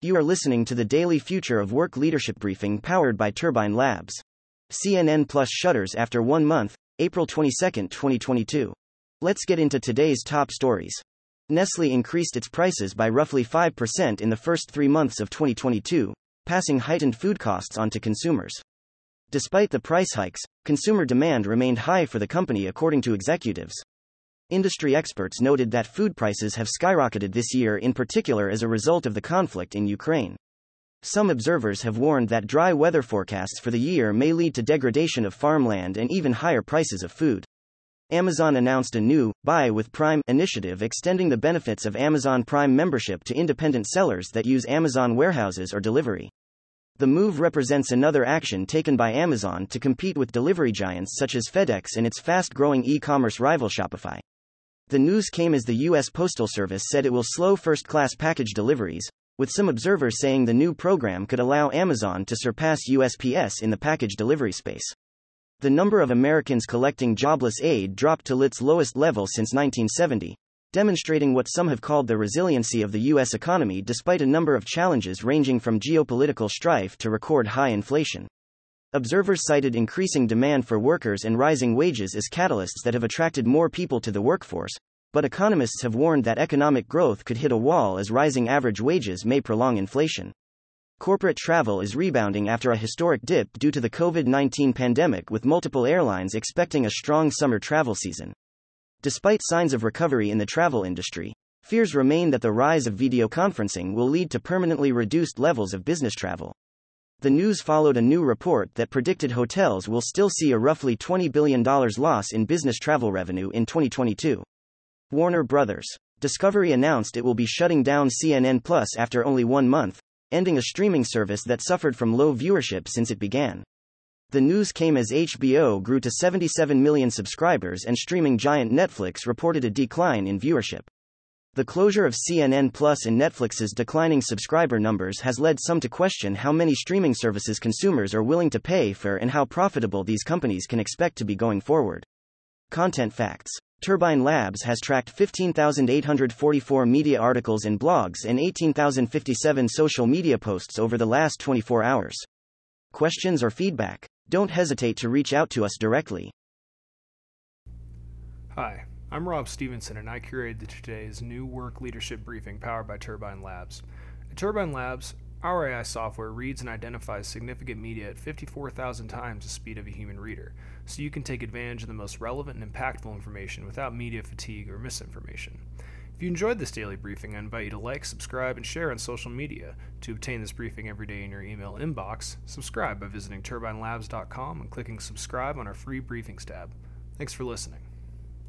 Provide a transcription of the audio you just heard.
You are listening to the daily Future of Work Leadership Briefing powered by Turbine Labs. CNN Plus shutters after one month, April 22, 2022. Let's get into today's top stories. Nestle increased its prices by roughly 5% in the first three months of 2022, passing heightened food costs on to consumers. Despite the price hikes, consumer demand remained high for the company according to executives. Industry experts noted that food prices have skyrocketed this year in particular as a result of the conflict in Ukraine. Some observers have warned that dry weather forecasts for the year may lead to degradation of farmland and even higher prices of food. Amazon announced a new Buy with Prime initiative extending the benefits of Amazon Prime membership to independent sellers that use Amazon warehouses or delivery. The move represents another action taken by Amazon to compete with delivery giants such as FedEx and its fast growing e commerce rival Shopify. The news came as the U.S. Postal Service said it will slow first class package deliveries, with some observers saying the new program could allow Amazon to surpass USPS in the package delivery space. The number of Americans collecting jobless aid dropped to its lowest level since 1970, demonstrating what some have called the resiliency of the U.S. economy despite a number of challenges ranging from geopolitical strife to record high inflation. Observers cited increasing demand for workers and rising wages as catalysts that have attracted more people to the workforce, but economists have warned that economic growth could hit a wall as rising average wages may prolong inflation. Corporate travel is rebounding after a historic dip due to the COVID 19 pandemic, with multiple airlines expecting a strong summer travel season. Despite signs of recovery in the travel industry, fears remain that the rise of video conferencing will lead to permanently reduced levels of business travel. The news followed a new report that predicted hotels will still see a roughly $20 billion loss in business travel revenue in 2022. Warner Brothers. Discovery announced it will be shutting down CNN Plus after only one month, ending a streaming service that suffered from low viewership since it began. The news came as HBO grew to 77 million subscribers and streaming giant Netflix reported a decline in viewership. The closure of CNN Plus and Netflix's declining subscriber numbers has led some to question how many streaming services consumers are willing to pay for and how profitable these companies can expect to be going forward. Content facts Turbine Labs has tracked 15,844 media articles and blogs and 18,057 social media posts over the last 24 hours. Questions or feedback? Don't hesitate to reach out to us directly. Hi. I'm Rob Stevenson, and I curated today's new work leadership briefing powered by Turbine Labs. At Turbine Labs, our AI software reads and identifies significant media at 54,000 times the speed of a human reader, so you can take advantage of the most relevant and impactful information without media fatigue or misinformation. If you enjoyed this daily briefing, I invite you to like, subscribe, and share on social media. To obtain this briefing every day in your email inbox, subscribe by visiting turbinelabs.com and clicking subscribe on our free briefings tab. Thanks for listening.